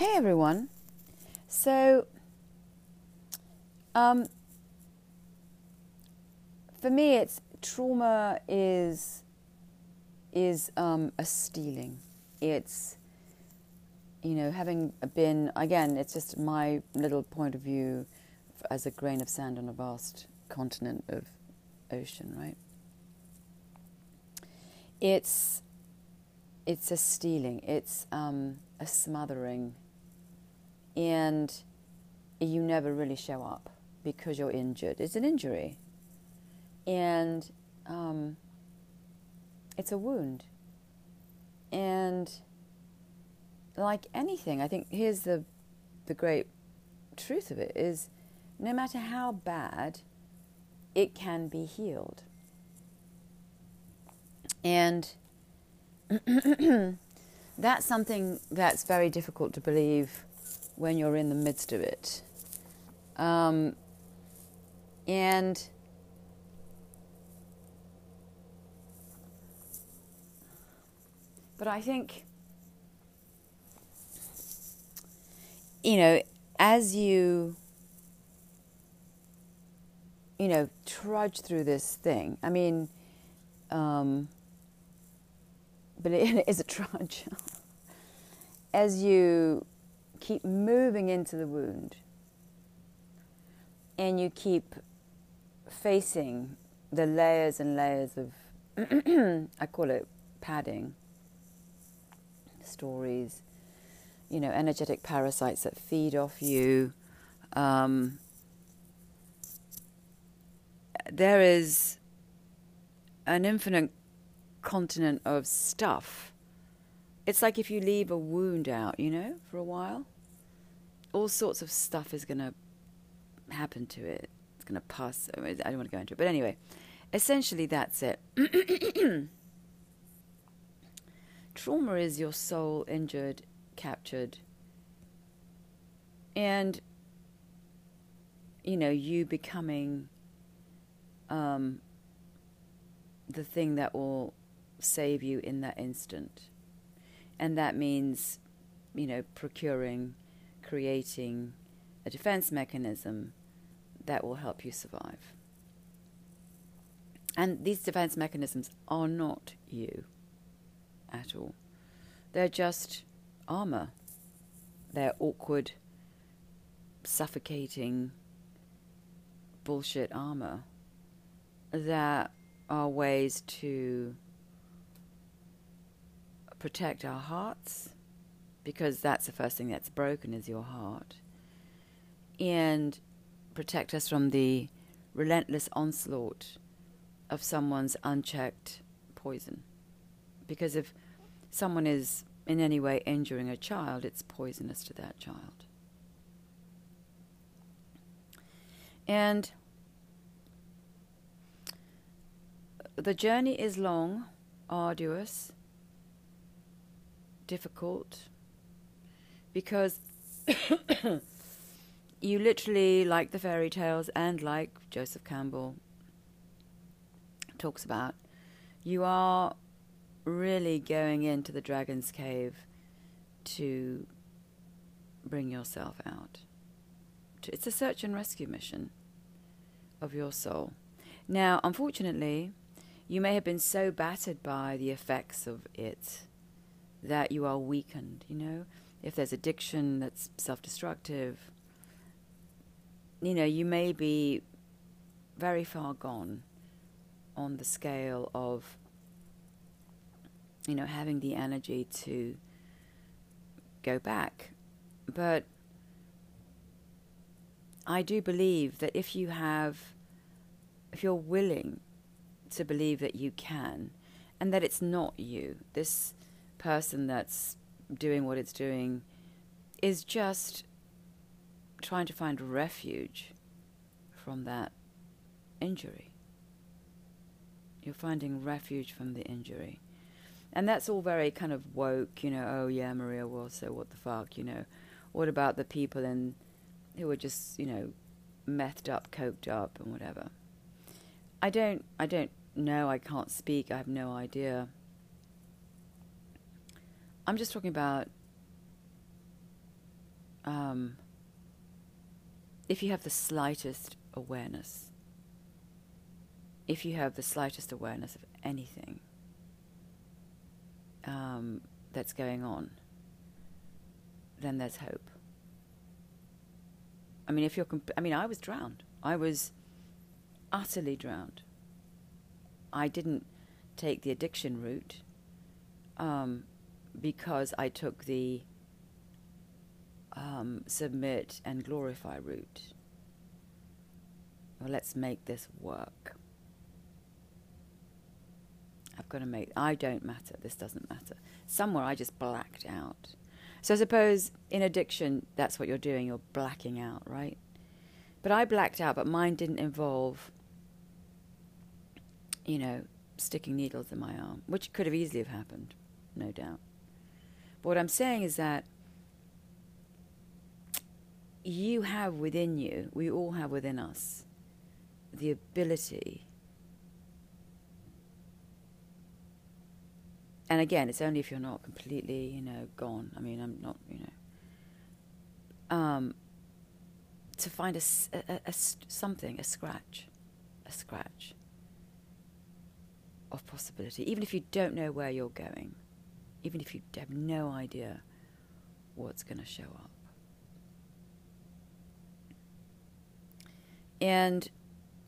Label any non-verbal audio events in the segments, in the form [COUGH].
Hey everyone. So, um, for me, it's trauma is is um, a stealing. It's you know having been again. It's just my little point of view as a grain of sand on a vast continent of ocean, right? It's it's a stealing. It's um, a smothering, and you never really show up because you're injured. It's an injury, and um, it's a wound. And like anything, I think here's the the great truth of it is no matter how bad, it can be healed. And [CLEARS THROAT] that's something that's very difficult to believe when you're in the midst of it. Um, and but I think you know as you you know trudge through this thing. I mean. Um, but it [LAUGHS] is a trudge. [LAUGHS] As you keep moving into the wound and you keep facing the layers and layers of, [CLEARS THROAT] I call it padding, stories, you know, energetic parasites that feed off you. Um, there is an infinite continent of stuff. It's like if you leave a wound out, you know, for a while, all sorts of stuff is going to happen to it. It's going to pass. I don't want to go into it. But anyway, essentially, that's it. [COUGHS] Trauma is your soul injured, captured, and, you know, you becoming um, the thing that will save you in that instant. And that means, you know, procuring, creating a defense mechanism that will help you survive. And these defense mechanisms are not you at all. They're just armor. They're awkward, suffocating, bullshit armor that are ways to protect our hearts because that's the first thing that's broken is your heart and protect us from the relentless onslaught of someone's unchecked poison. Because if someone is in any way injuring a child it's poisonous to that child. And the journey is long arduous difficult because [COUGHS] you literally, like the fairy tales and like Joseph Campbell talks about, you are really going into the dragon's cave to bring yourself out. It's a search and rescue mission of your soul. Now, unfortunately, you may have been so battered by the effects of it that you are weakened, you know? If there's addiction that's self destructive, you know, you may be very far gone on the scale of, you know, having the energy to go back. But I do believe that if you have, if you're willing to believe that you can, and that it's not you, this person that's doing what it's doing is just trying to find refuge from that injury. You're finding refuge from the injury. And that's all very kind of woke, you know, oh yeah, Maria was so what the fuck, you know. What about the people in who are just, you know, methed up, coked up and whatever. I don't I don't know, I can't speak, I have no idea. I'm just talking about um, if you have the slightest awareness, if you have the slightest awareness of anything um, that's going on, then there's hope. I mean, if you're, comp- I mean, I was drowned. I was utterly drowned. I didn't take the addiction route um, because I took the um, submit and glorify route. Well, let's make this work. I've got to make. I don't matter. This doesn't matter. Somewhere I just blacked out. So I suppose in addiction, that's what you're doing. You're blacking out, right? But I blacked out, but mine didn't involve, you know, sticking needles in my arm, which could have easily have happened, no doubt. But what I'm saying is that you have within you, we all have within us, the ability. And again, it's only if you're not completely, you know, gone. I mean, I'm not, you know, um, to find a, a, a something, a scratch, a scratch of possibility, even if you don't know where you're going, even if you have no idea what's going to show up. And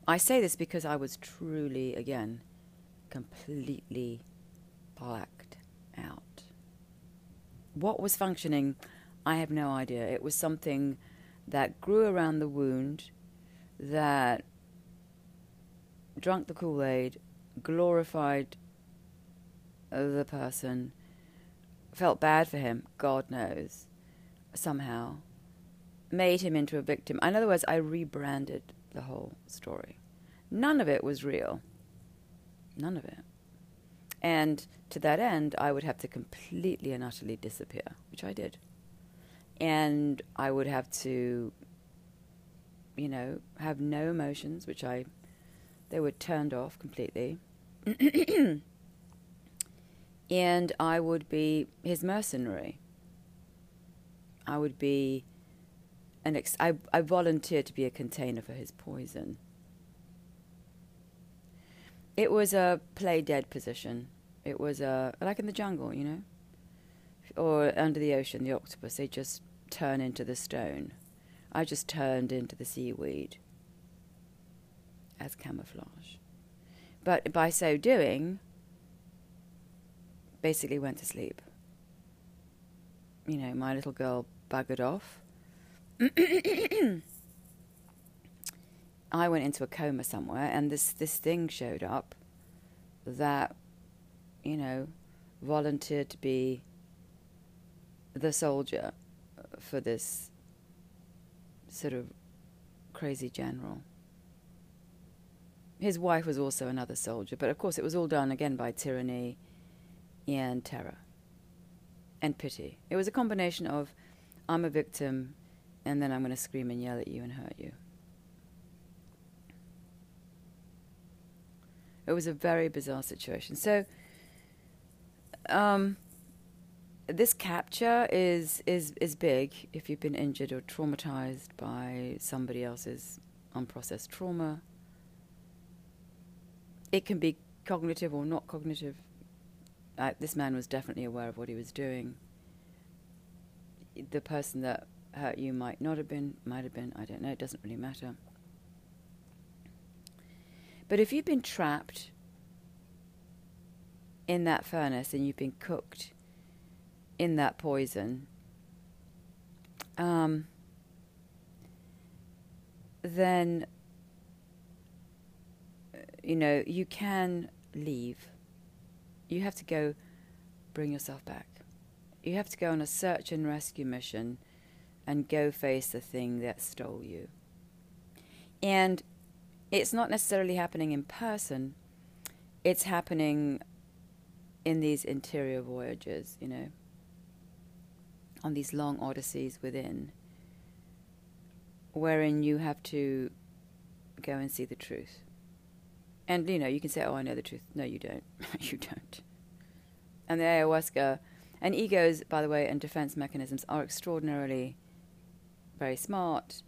I say this because I was truly, again, completely blacked out. What was functioning, I have no idea. It was something that grew around the wound, that drank the Kool Aid, glorified the person, felt bad for him, God knows, somehow, made him into a victim. In other words, I rebranded the whole story. None of it was real. None of it. And to that end, I would have to completely and utterly disappear, which I did. And I would have to, you know, have no emotions, which I, they were turned off completely. [CLEARS THROAT] and I would be his mercenary. I would be an ex- I, I volunteered to be a container for his poison. It was a play dead position. It was a like in the jungle, you know, or under the ocean, the octopus. They just turn into the stone. I just turned into the seaweed as camouflage. But by so doing, basically went to sleep. You know, my little girl buggered off [COUGHS] I went into a coma somewhere, and this this thing showed up that, you know, volunteered to be the soldier for this sort of crazy general. His wife was also another soldier, but of course it was all done again by tyranny and terror and pity. It was a combination of I'm a victim and then I'm going to scream and yell at you and hurt you. It was a very bizarre situation. So, um, this capture is is is big if you've been injured or traumatized by somebody else's unprocessed trauma. It can be cognitive or not cognitive. Uh, this man was definitely aware of what he was doing. The person that hurt you might not have been, might have been, I don't know, it doesn't really matter. But if you've been trapped in that furnace and you've been cooked in that poison, um, then you know you can leave. You have to go bring yourself back. You have to go on a search and rescue mission and go face the thing that stole you. And it's not necessarily happening in person, it's happening in these interior voyages, you know, on these long odysseys within, wherein you have to go and see the truth. And, you know, you can say, oh, I know the truth. No, you don't. [LAUGHS] you don't. And the ayahuasca, and egos, by the way, and defense mechanisms are extraordinarily very smart,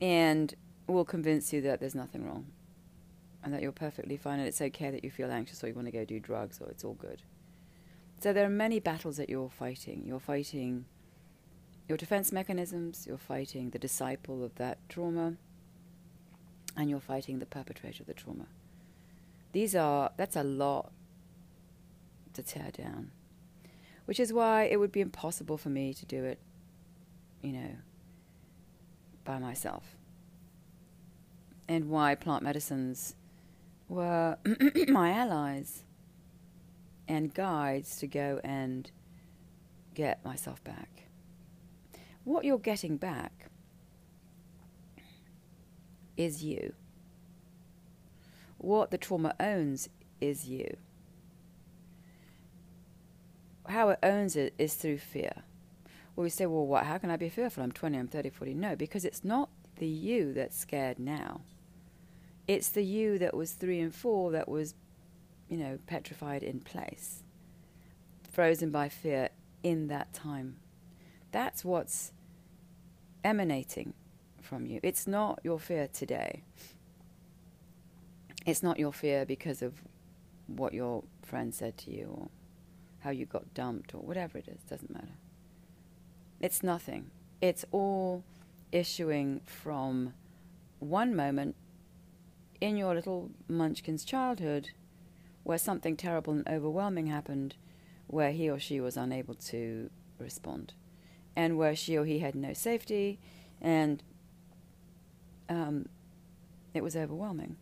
and will convince you that there's nothing wrong and that you're perfectly fine and it's okay that you feel anxious or you want to go do drugs or it's all good. So there are many battles that you're fighting. You're fighting your defense mechanisms, you're fighting the disciple of that trauma, and you're fighting the perpetrator of the trauma. These are, that's a lot to tear down. Which is why it would be impossible for me to do it, you know, by myself. And why plant medicines were [CLEARS THROAT] my allies and guides to go and get myself back. What you're getting back is you. What the trauma owns is you. How it owns it is through fear. Well, we say, well, what? How can I be fearful? I'm 20, I'm 30, 40. No, because it's not the you that's scared now. It's the you that was three and four that was, you know, petrified in place, frozen by fear in that time. That's what's emanating from you. It's not your fear today. It's not your fear because of what your friend said to you or how you got dumped or whatever it is, doesn't matter. It's nothing. It's all issuing from one moment in your little munchkin's childhood where something terrible and overwhelming happened where he or she was unable to respond and where she or he had no safety and um, it was overwhelming.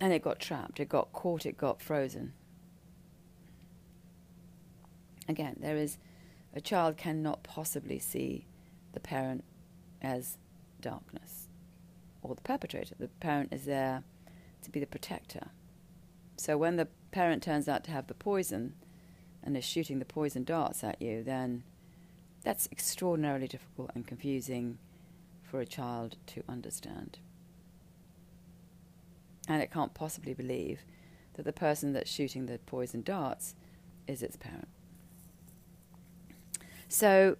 And it got trapped, it got caught, it got frozen. Again, there is a child cannot possibly see the parent as darkness or the perpetrator. The parent is there to be the protector. So when the parent turns out to have the poison and is shooting the poison darts at you, then that's extraordinarily difficult and confusing for a child to understand. And it can't possibly believe that the person that's shooting the poison darts is its parent. So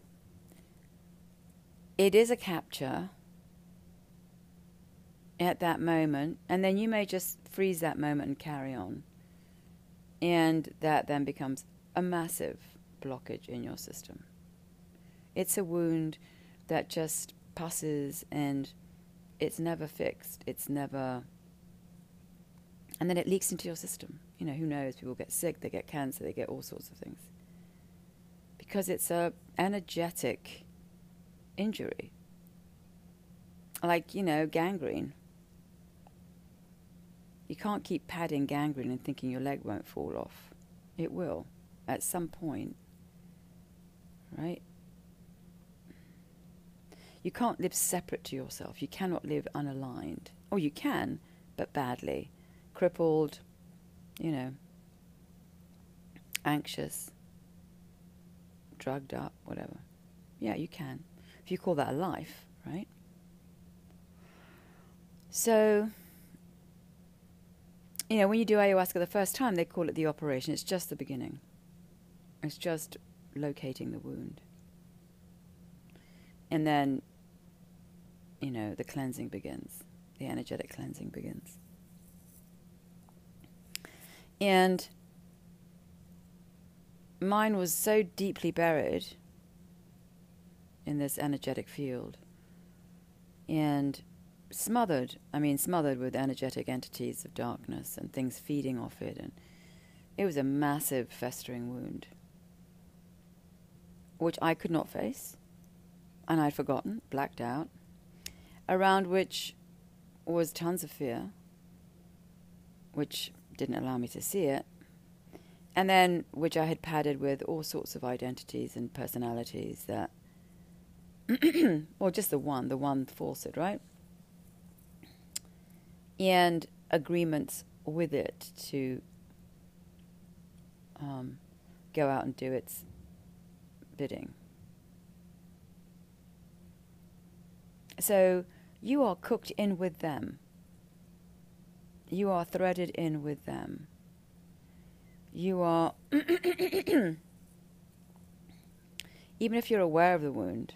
it is a capture at that moment, and then you may just freeze that moment and carry on. And that then becomes a massive blockage in your system. It's a wound that just passes and it's never fixed. It's never. And then it leaks into your system. You know, who knows? People get sick, they get cancer, they get all sorts of things. Because it's a energetic injury. Like, you know, gangrene. You can't keep padding gangrene and thinking your leg won't fall off. It will at some point. Right? You can't live separate to yourself. You cannot live unaligned. Or you can, but badly. Crippled, you know, anxious, drugged up, whatever. Yeah, you can. If you call that a life, right? So, you know, when you do ayahuasca the first time, they call it the operation. It's just the beginning, it's just locating the wound. And then you know, the cleansing begins, the energetic cleansing begins. And mine was so deeply buried in this energetic field and smothered, I mean, smothered with energetic entities of darkness and things feeding off it. And it was a massive festering wound, which I could not face. And I'd forgotten, blacked out around which was tons of fear, which didn't allow me to see it, and then which I had padded with all sorts of identities and personalities that, [CLEARS THROAT] or just the one, the one falsehood, right? And agreements with it to um, go out and do its bidding. So you are cooked in with them. You are threaded in with them. You are, [CLEARS THROAT] even if you're aware of the wound,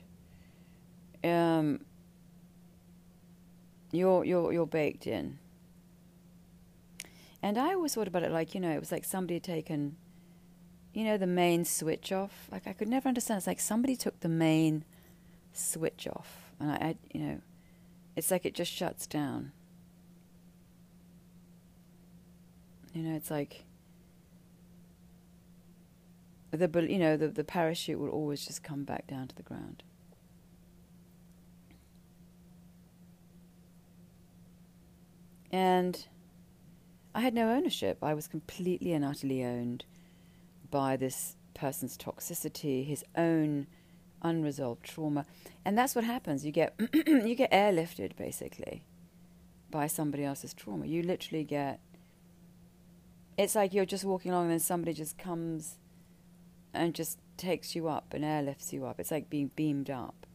um, you're you're you're baked in. And I always thought about it like you know it was like somebody had taken, you know, the main switch off. Like I could never understand. It's like somebody took the main switch off, and I, I you know, it's like it just shuts down. You know, it's like the you know the the parachute will always just come back down to the ground. And I had no ownership. I was completely and utterly owned by this person's toxicity, his own unresolved trauma. And that's what happens. You get [CLEARS THROAT] you get airlifted basically by somebody else's trauma. You literally get it's like you're just walking along and then somebody just comes and just takes you up and airlifts you up. It's like being beamed up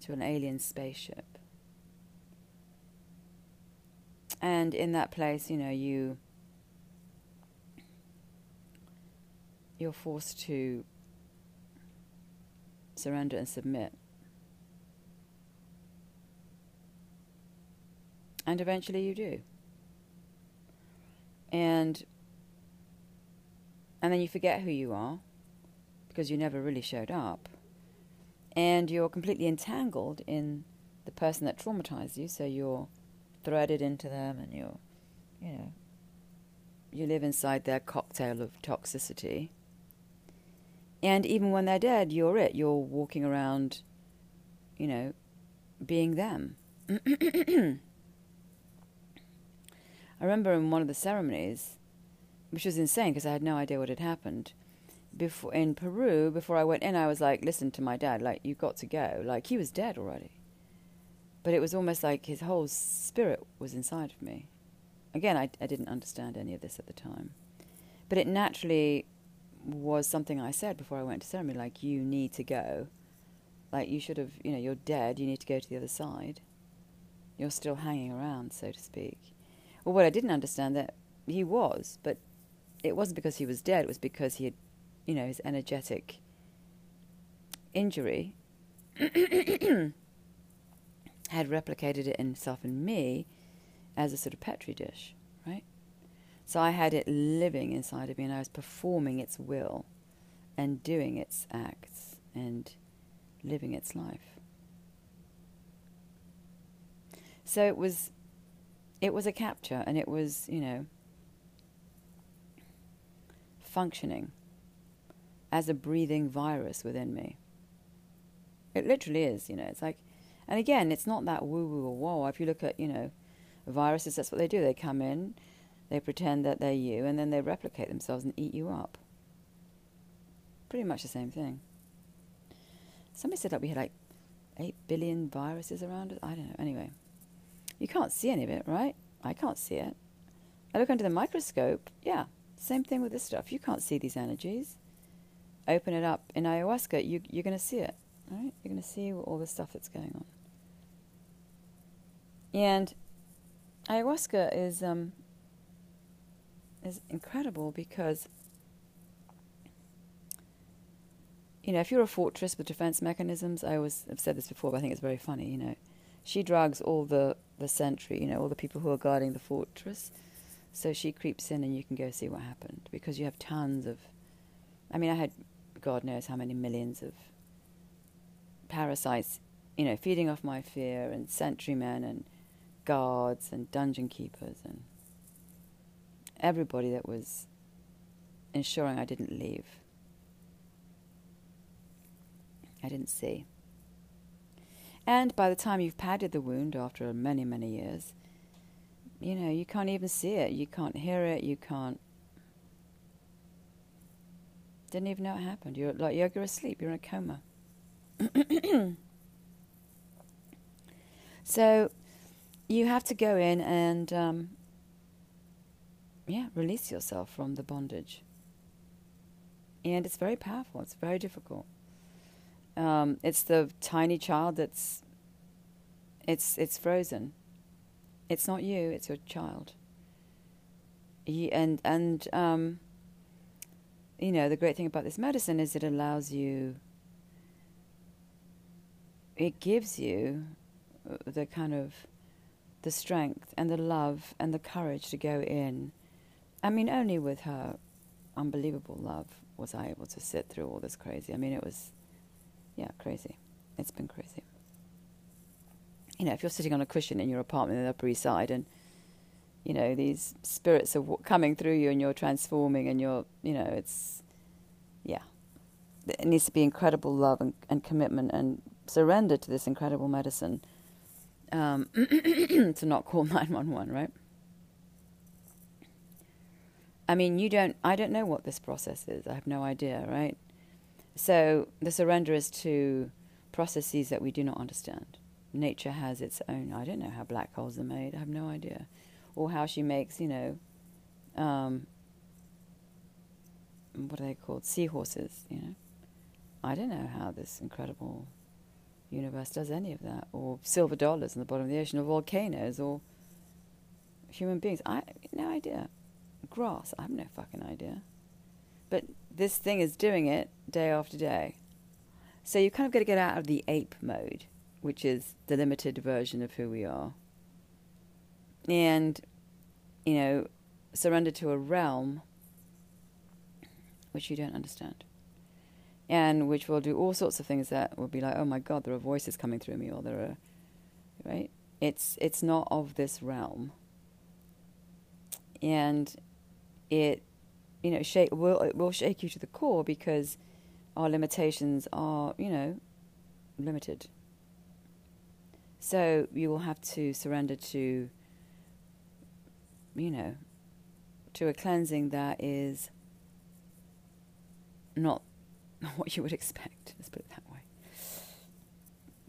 to an alien spaceship. And in that place, you know, you you're forced to surrender and submit. And eventually you do. And and then you forget who you are because you never really showed up. And you're completely entangled in the person that traumatized you, so you're threaded into them and you're, you know, you live inside their cocktail of toxicity. And even when they're dead, you're it. You're walking around, you know, being them. [CLEARS THROAT] I remember in one of the ceremonies, which was insane because I had no idea what had happened. Before in Peru, before I went in, I was like, "Listen to my dad. Like, you've got to go. Like, he was dead already." But it was almost like his whole spirit was inside of me. Again, I, I didn't understand any of this at the time. But it naturally was something I said before I went to ceremony like, you need to go. Like, you should have, you know, you're dead, you need to go to the other side. You're still hanging around, so to speak. Well, what I didn't understand that he was, but it wasn't because he was dead, it was because he had, you know, his energetic injury [COUGHS] had replicated it in me as a sort of petri dish, right? So I had it living inside of me and I was performing its will and doing its acts and living its life. So it was it was a capture and it was, you know, functioning as a breathing virus within me. It literally is, you know, it's like and again, it's not that woo woo or whoa. If you look at, you know, viruses, that's what they do. They come in, they pretend that they're you, and then they replicate themselves and eat you up. Pretty much the same thing. Somebody said that we had like 8 billion viruses around us. I don't know. Anyway, you can't see any of it, right? I can't see it. I look under the microscope. Yeah, same thing with this stuff. You can't see these energies. Open it up in ayahuasca, you, you're going to see it. Right? You're going to see all the stuff that's going on. And ayahuasca is um, is incredible because you know if you're a fortress with defense mechanisms, I always have said this before, but I think it's very funny. You know, she drugs all the the sentry, you know, all the people who are guarding the fortress. So she creeps in, and you can go see what happened because you have tons of. I mean, I had God knows how many millions of parasites, you know, feeding off my fear, and sentrymen, and guards, and dungeon keepers, and everybody that was ensuring I didn't leave. I didn't see. And by the time you've padded the wound after many, many years, you know, you can't even see it. You can't hear it. You can't. Didn't even know it happened. You're like you're asleep. You're in a coma. [COUGHS] so you have to go in and um, yeah, release yourself from the bondage. And it's very powerful. It's very difficult. Um, it's the tiny child that's it's it's frozen. It's not you. It's your child. He, and and um, you know the great thing about this medicine is it allows you it gives you uh, the kind of the strength and the love and the courage to go in. I mean, only with her unbelievable love was I able to sit through all this crazy. I mean, it was, yeah, crazy. It's been crazy. You know, if you're sitting on a cushion in your apartment in the Upper East Side and, you know, these spirits are w- coming through you and you're transforming and you're, you know, it's, yeah. It needs to be incredible love and, and commitment and surrender to this incredible medicine um, [CLEARS THROAT] to not call [LAUGHS] 911, right? I mean, you don't, I don't know what this process is. I have no idea, right? So the surrender is to processes that we do not understand. Nature has its own, I don't know how black holes are made, I have no idea. Or how she makes, you know, um, what are they called? Seahorses, you know. I don't know how this incredible universe does any of that. Or silver dollars in the bottom of the ocean, or volcanoes, or human beings. I no idea grass. I have no fucking idea. But this thing is doing it day after day. So you kind of got to get out of the ape mode, which is the limited version of who we are. And, you know, surrender to a realm which you don't understand. And which will do all sorts of things that will be like, oh my God, there are voices coming through me, or there are, right? It's, it's not of this realm. And it you know shake will it will shake you to the core because our limitations are you know limited so you will have to surrender to you know to a cleansing that is not [LAUGHS] what you would expect let's put it that way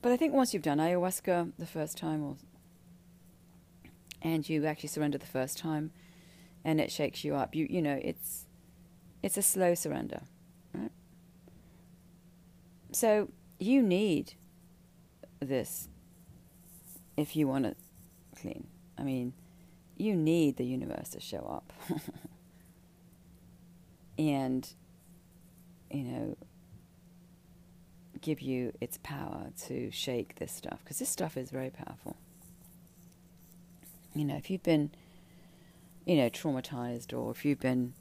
but i think once you've done ayahuasca the first time or and you actually surrender the first time and it shakes you up. You you know it's it's a slow surrender, right? So you need this if you want to clean. I mean, you need the universe to show up, [LAUGHS] and you know give you its power to shake this stuff because this stuff is very powerful. You know, if you've been you know, traumatized or if you've been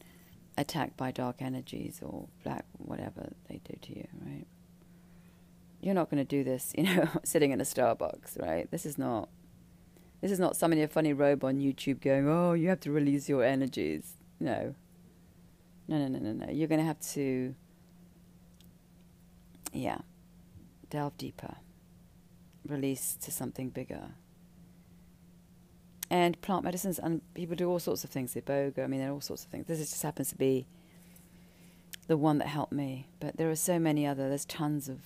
attacked by dark energies or black, whatever they do to you, right? You're not going to do this, you know, [LAUGHS] sitting in a Starbucks, right? This is not. This is not somebody a funny robe on YouTube going, "Oh, you have to release your energies." No. No, no, no, no, no. You're going to have to, yeah, delve deeper, release to something bigger and plant medicines, and people do all sorts of things. They boga, I mean, there are all sorts of things. This just happens to be the one that helped me, but there are so many other. There's tons of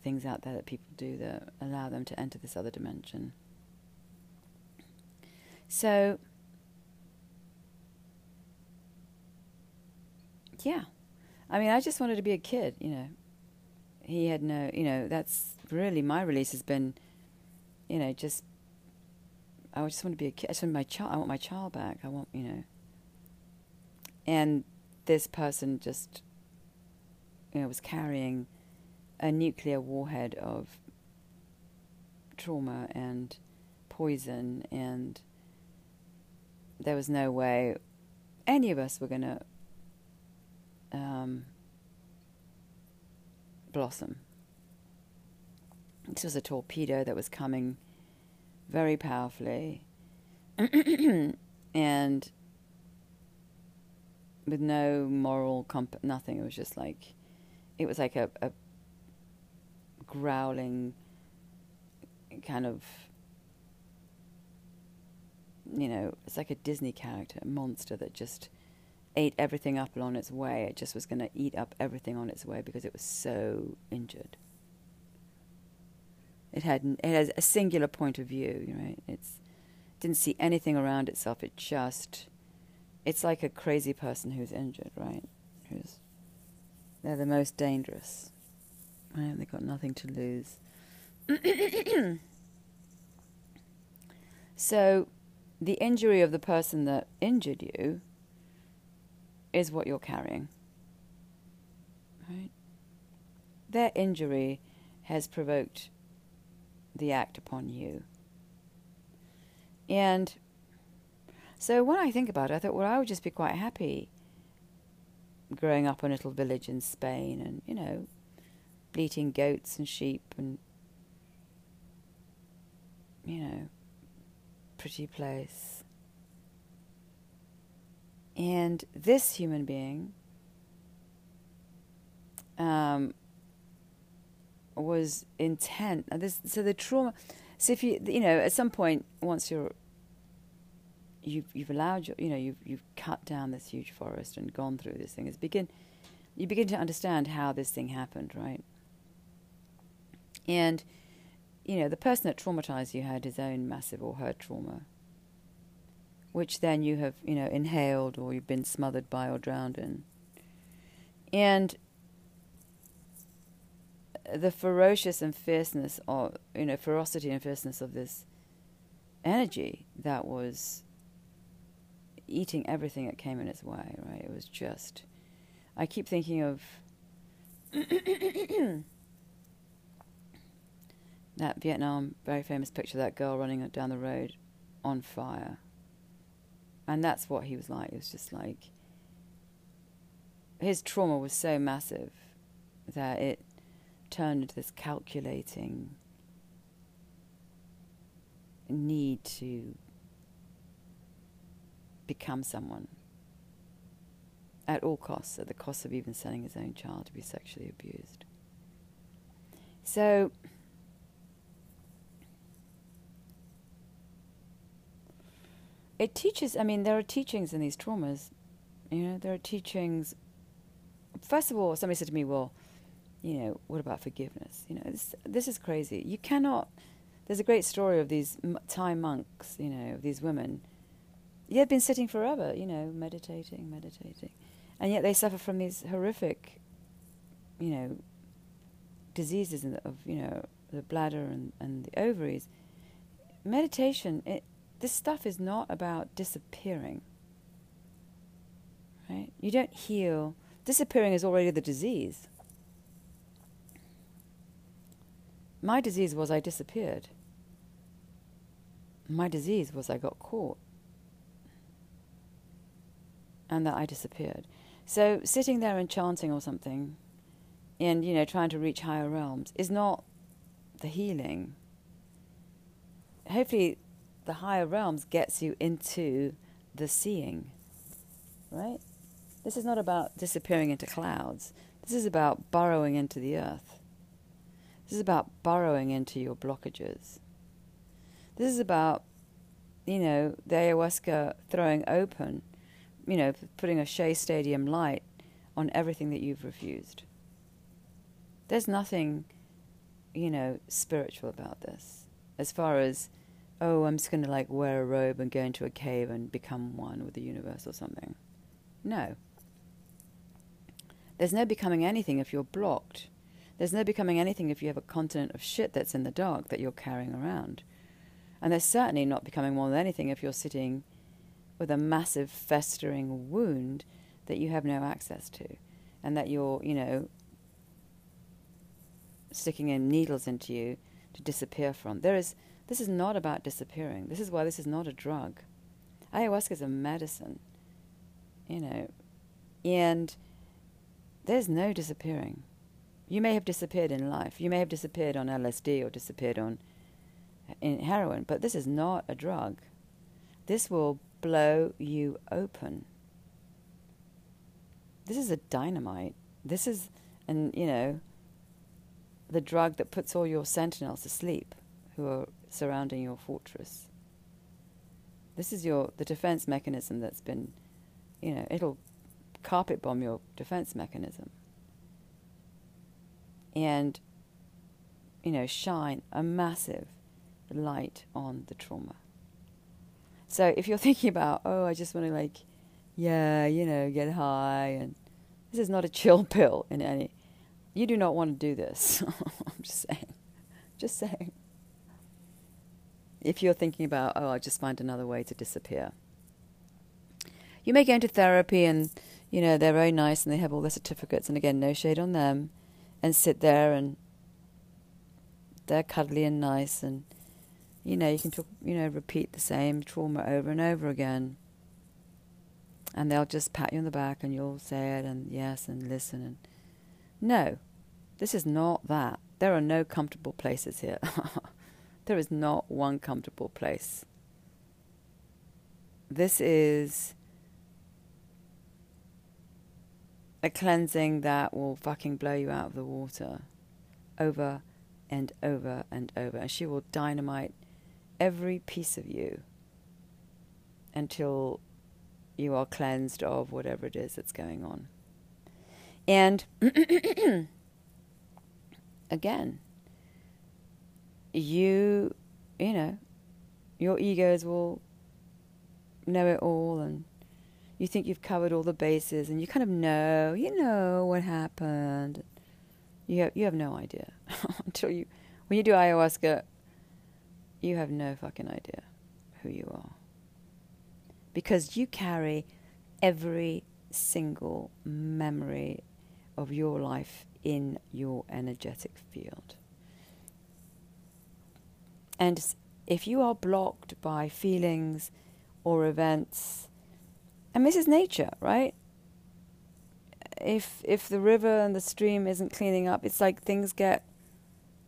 things out there that people do that allow them to enter this other dimension. So, yeah, I mean, I just wanted to be a kid, you know. He had no, you know, that's really my release has been, you know, just I just want to be a kid. I just want my child. I want my child back. I want you know. And this person just, you know, was carrying a nuclear warhead of trauma and poison, and there was no way any of us were going to um, blossom. This was a torpedo that was coming very powerfully. [CLEARS THROAT] And with no moral comp nothing it was just like it was like a, a growling kind of you know it's like a disney character a monster that just ate everything up on its way. It just was going to eat up everything on its way because it was so injured it had it has a singular point of view, right? It's didn't see anything around itself. It just it's like a crazy person who's injured, right? Who's they're the most dangerous. Right? They've got nothing to lose. [CLEARS THROAT] so the injury of the person that injured you is what you're carrying. Right? Their injury has provoked the act upon you. And so when I think about it, I thought, well, I would just be quite happy growing up in a little village in Spain and, you know, bleating goats and sheep and, you know, pretty place. And this human being um, was intent. This, so the trauma. So if you you know at some point once you're you've you've allowed your you know you've you've cut down this huge forest and gone through this thing. It's begin you begin to understand how this thing happened, right? And you know the person that traumatized you had his own massive or her trauma, which then you have you know inhaled or you've been smothered by or drowned in, and the ferocious and fierceness of you know ferocity and fierceness of this energy that was eating everything that came in its way right? It was just i keep thinking of [COUGHS] that vietnam very famous picture of that girl running down the road on fire. And that's what he was like. It was just like his trauma was so massive that it turned into this calculating need to become someone at all costs, at the cost of even sending his own child to be sexually abused. So, it teaches, I mean, there are teachings in these traumas. You know, there are teachings. First of all, somebody said to me, well, you know, what about forgiveness? You know, this, this is crazy. You cannot. There's a great story of these Thai monks, you know, these women. They've been sitting forever, you know, meditating, meditating, and yet they suffer from these horrific, you know, diseases the, of you know the bladder and, and the ovaries. Meditation, it, this stuff is not about disappearing. Right? You don't heal. Disappearing is already the disease. My disease was I disappeared. My disease was I got caught. And that I disappeared. So sitting there and chanting or something and, you know, trying to reach higher realms is not the healing. Hopefully the higher realms gets you into the seeing. Right? This is not about disappearing into clouds. This is about burrowing into the earth. This is about burrowing into your blockages. This is about, you know, the ayahuasca throwing open, you know, putting a Shea Stadium light on everything that you've refused. There's nothing, you know, spiritual about this. As far as, oh, I'm just going to like wear a robe and go into a cave and become one with the universe or something. No. There's no becoming anything if you're blocked there's no becoming anything if you have a continent of shit that's in the dark that you're carrying around. And there's certainly not becoming more than anything if you're sitting with a massive festering wound that you have no access to. And that you're, you know, sticking in needles into you to disappear from. There is this is not about disappearing. This is why this is not a drug. Ayahuasca is a medicine. You know. And there's no disappearing. You may have disappeared in life. You may have disappeared on LSD or disappeared on in heroin, but this is not a drug. This will blow you open. This is a dynamite. This is, and you know, the drug that puts all your sentinels to sleep who are surrounding your fortress. This is your the defense mechanism that's been, you know, it'll carpet bomb your defense mechanism and you know shine a massive light on the trauma. So if you're [LAUGHS] thinking about, oh, I just want to like, yeah, you know, get high, and this is not a chill [LAUGHS] pill in any. You do not want to do this. [LAUGHS] I'm just saying. Just saying. If you're thinking about, oh, I'll just find another way to disappear. You may go into therapy and, you know, they're very nice and they have all their certificates, and again, no shade on them and sit there and they're cuddly and nice, and you know you can talk, you know repeat the same trauma over and over again, and they'll just pat you on the back, and you'll say it, and yes, and listen, and no, this is not that. There are no comfortable places here. [LAUGHS] there is not one comfortable place. This is a cleansing that will fucking blow you out of the water over and over and over. And she will dynamite every piece of you until you are cleansed of whatever it is that's going on. And [CLEARS THROAT] again, you, you know, your egos will know it all and you think you've covered all the bases and you kind of know, you know what happened. You have, you have no idea [LAUGHS] until you, when you do ayahuasca, you have no fucking idea who you are. Because you carry every single memory of your life in your energetic field. And if you are blocked by feelings or events, and this is nature, right? If if the river and the stream isn't cleaning up, it's like things get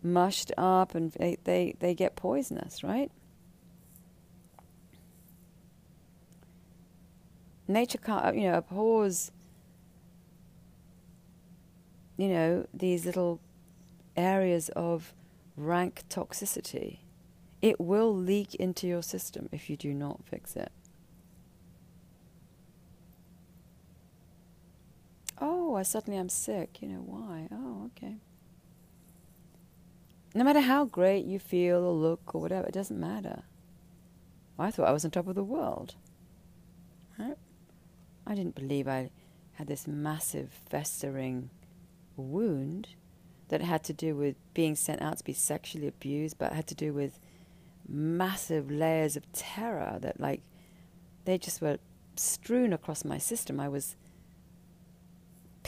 mushed up and they, they, they get poisonous, right? Nature can't, uh, you know, abhors you know, these little areas of rank toxicity. It will leak into your system if you do not fix it. Oh, I suddenly am sick. You know why? Oh, okay. No matter how great you feel or look or whatever, it doesn't matter. I thought I was on top of the world. Right? I didn't believe I had this massive festering wound that had to do with being sent out to be sexually abused, but had to do with massive layers of terror that, like, they just were strewn across my system. I was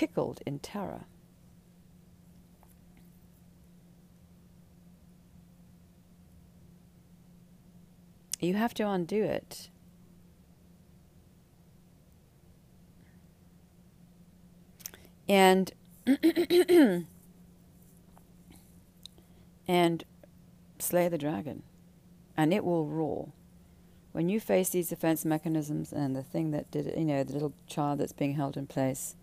pickled in terror. You have to undo it. And and slay the dragon, and it will roar. When you face these defense mechanisms and the thing that did it, you know, the little child that's being held in place,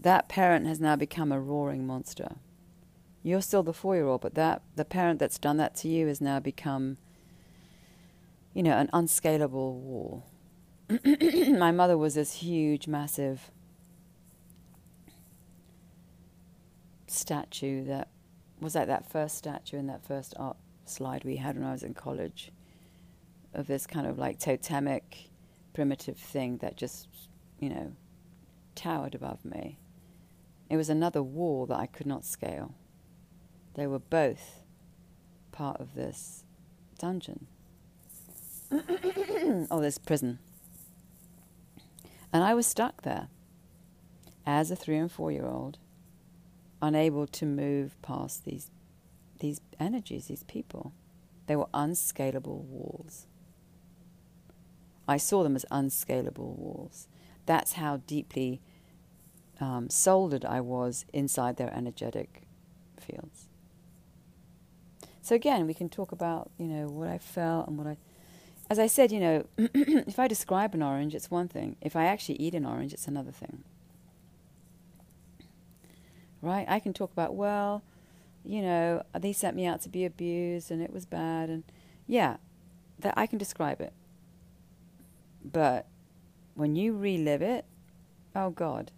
that parent has now become a roaring monster. You're still the four year old, but that the parent that's done that to you has now become, you know, an unscalable wall. [CLEARS THROAT] My mother was this huge, massive statue that was like that first statue in that first art slide we had when I was in college of this kind of like totemic primitive thing that just, you know, towered above me. It was another wall that I could not scale. They were both part of this dungeon. [COUGHS] oh, this prison. And I was stuck there as a three and four year old unable to move past these these energies, these people. They were unscalable walls. I saw them as unscalable walls. That's how deeply um, soldered I was inside their energetic fields. So again, we can talk about you know what I felt and what I. As I said, you know, [CLEARS THROAT] if I describe an orange, it's one thing. If I actually eat an orange, it's another thing right? I can talk about, well, you know, they sent me out to be abused and it was bad and yeah, that I can describe it. But when you relive it, oh God.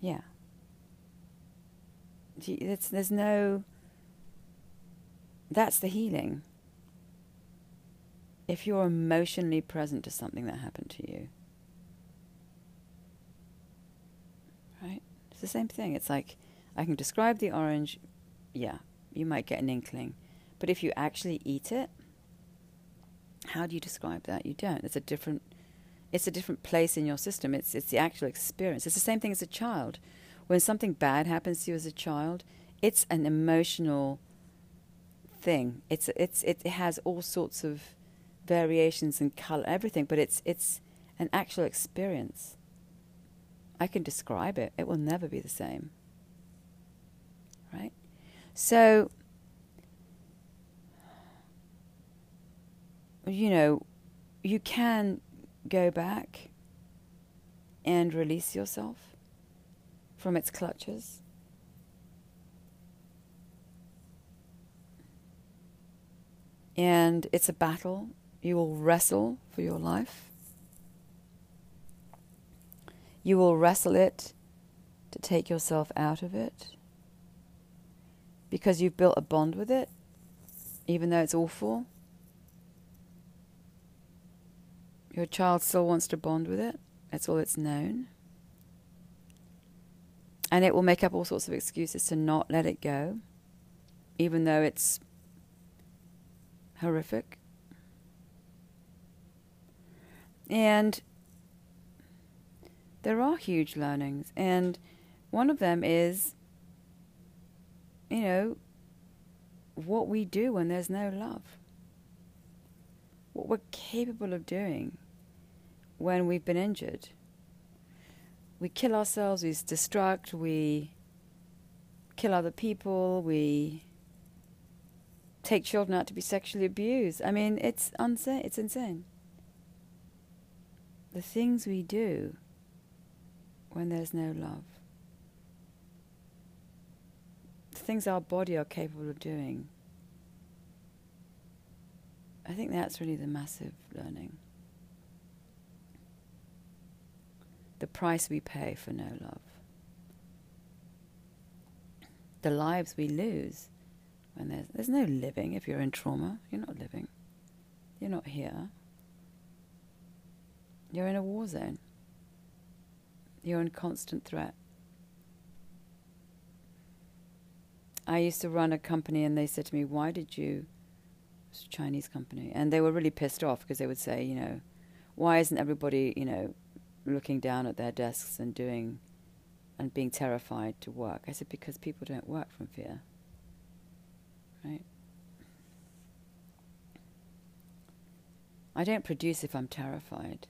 Yeah. It's, there's no that's the healing. If you're emotionally present to something that happened to you. Right? It's the same thing. It's like I can describe the orange, yeah, you might get an inkling. But if you actually eat it, how do you describe that? You don't. It's a different it's a different place in your system. It's it's the actual experience. It's the same thing as a child. When something bad happens to you as a child, it's an emotional thing. It's it's it has all sorts of variations and color, everything, but it's it's an actual experience. I can describe it. It will never be the same. Right? So you know, you can go back and release yourself from its clutches. And it's a battle. You will wrestle for your life. You will wrestle it to take yourself out of it because you've built a bond with it, even though it's awful. Your child still wants to bond with it. That's all it's known. And it will make up all sorts of excuses to not let it go, even though it's horrific. And there are huge learnings. And one of them is, you know, what we do when there's no love. What we're capable of doing when we've been injured. We kill ourselves, we destruct, we kill other people, we take children out to be sexually abused. I mean, it's insane. It's insane. The things we do when there's no love. The things our body are capable of doing. I think that's really the massive learning. The price we pay for no love, the lives we lose when there's, there's no living if you're in trauma. You're not living. You're not here. You're in a war zone. You're in constant threat. I used to run a company and they said to me, Why did you? It was a Chinese company. And they were really pissed off because they would say, You know, why isn't everybody, you know, looking down at their desks and doing and being terrified to work. I said, because people don't work from fear. Right? I don't produce if I'm terrified.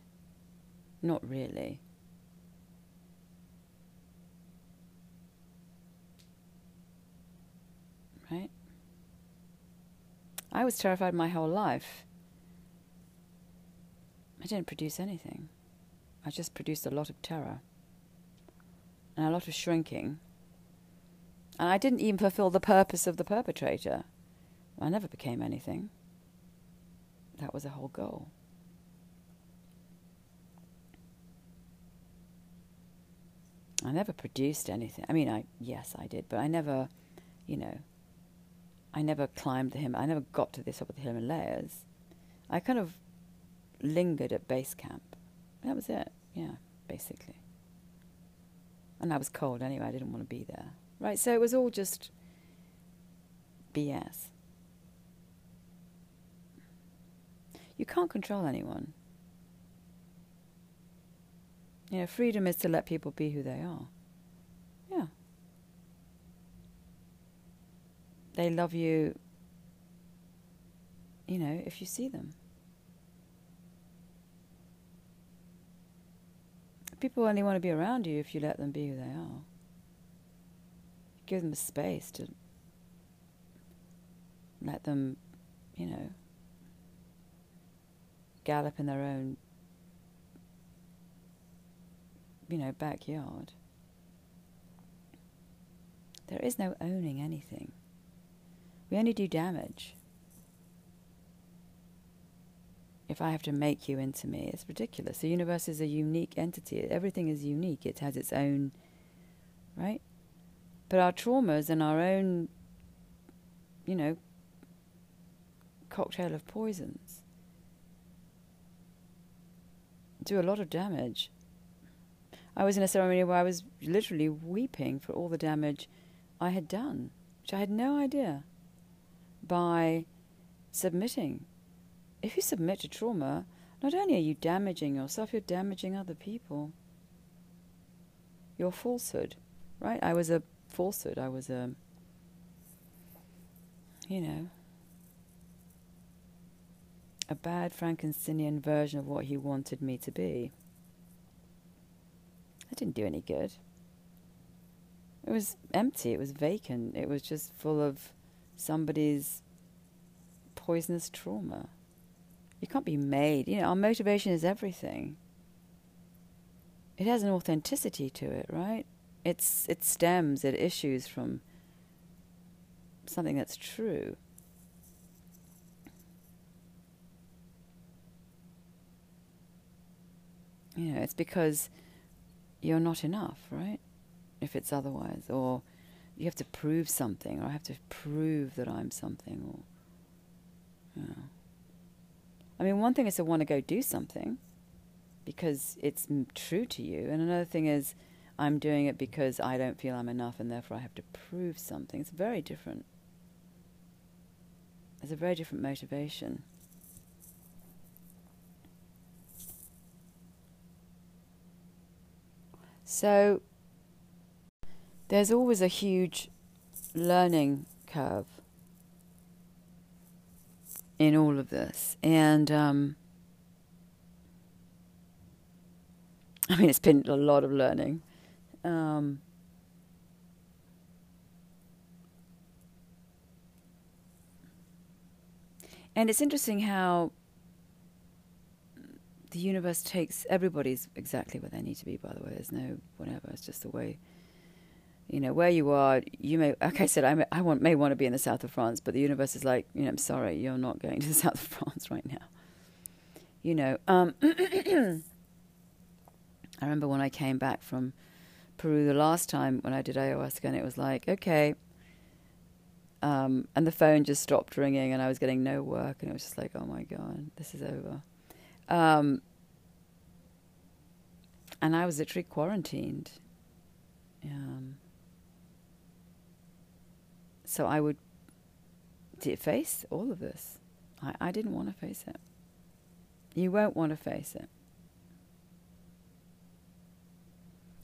Not really. Right? I was terrified my whole life. I didn't produce anything. I just produced a lot of terror and a lot of shrinking. And I didn't even fulfill the purpose of the perpetrator. I never became anything. That was the whole goal. I never produced anything. I mean, I yes, I did, but I never, you know, I never climbed the Himalaya. I never got to the top of the Himalayas. I kind of lingered at base camp. That was it. Yeah, basically. And I was cold anyway. I didn't want to be there. Right? So it was all just BS. You can't control anyone. You know, freedom is to let people be who they are. Yeah. They love you, you know, if you see them. People only want to be around you if you let them be who they are. Give them a space to let them, you know, gallop in their own, you know, backyard. There is no owning anything. We only do damage. If I have to make you into me, it's ridiculous. The universe is a unique entity. Everything is unique. It has its own, right? But our traumas and our own, you know, cocktail of poisons do a lot of damage. I was in a ceremony where I was literally weeping for all the damage I had done, which I had no idea, by submitting if you submit to trauma, not only are you damaging yourself, you're damaging other people. Your falsehood, right? I was a falsehood. I was a you know, a bad Frankensteinian version of what he wanted me to be. It didn't do any good. It was empty, it was vacant, it was just full of somebody's poisonous trauma. You can't be made. You know, our motivation is everything. It has an authenticity to it, right? It's it stems, it issues from something that's true. You know, it's because you're not enough, right? If it's otherwise, or you have to prove something, or I have to prove that I'm something, or you know. I mean, one thing is to want to go do something because it's true to you, and another thing is I'm doing it because I don't feel I'm enough, and therefore I have to prove something. It's very different. It's a very different motivation. So there's always a huge learning curve in all of this. And um, I mean, it's been a lot of learning. Um, and it's interesting how the universe takes everybody's exactly where they need to be. By the way, there's no whatever. It's just the way. You know where you are. You may, like I said, I may, I want, may want to be in the south of France, but the universe is like, you know, I'm sorry, you're not going to the [LAUGHS] south of France right now. You know, um, [CLEARS THROAT] I remember when I came back from Peru the last time when I did ayahuasca, and it was like, okay. Um, and the phone just stopped ringing, and I was getting no work, and it was just like, oh my god, this is over. Um, and I was literally quarantined. Um, so I would face all of this. I, I didn't want to face it. You won't want to face it.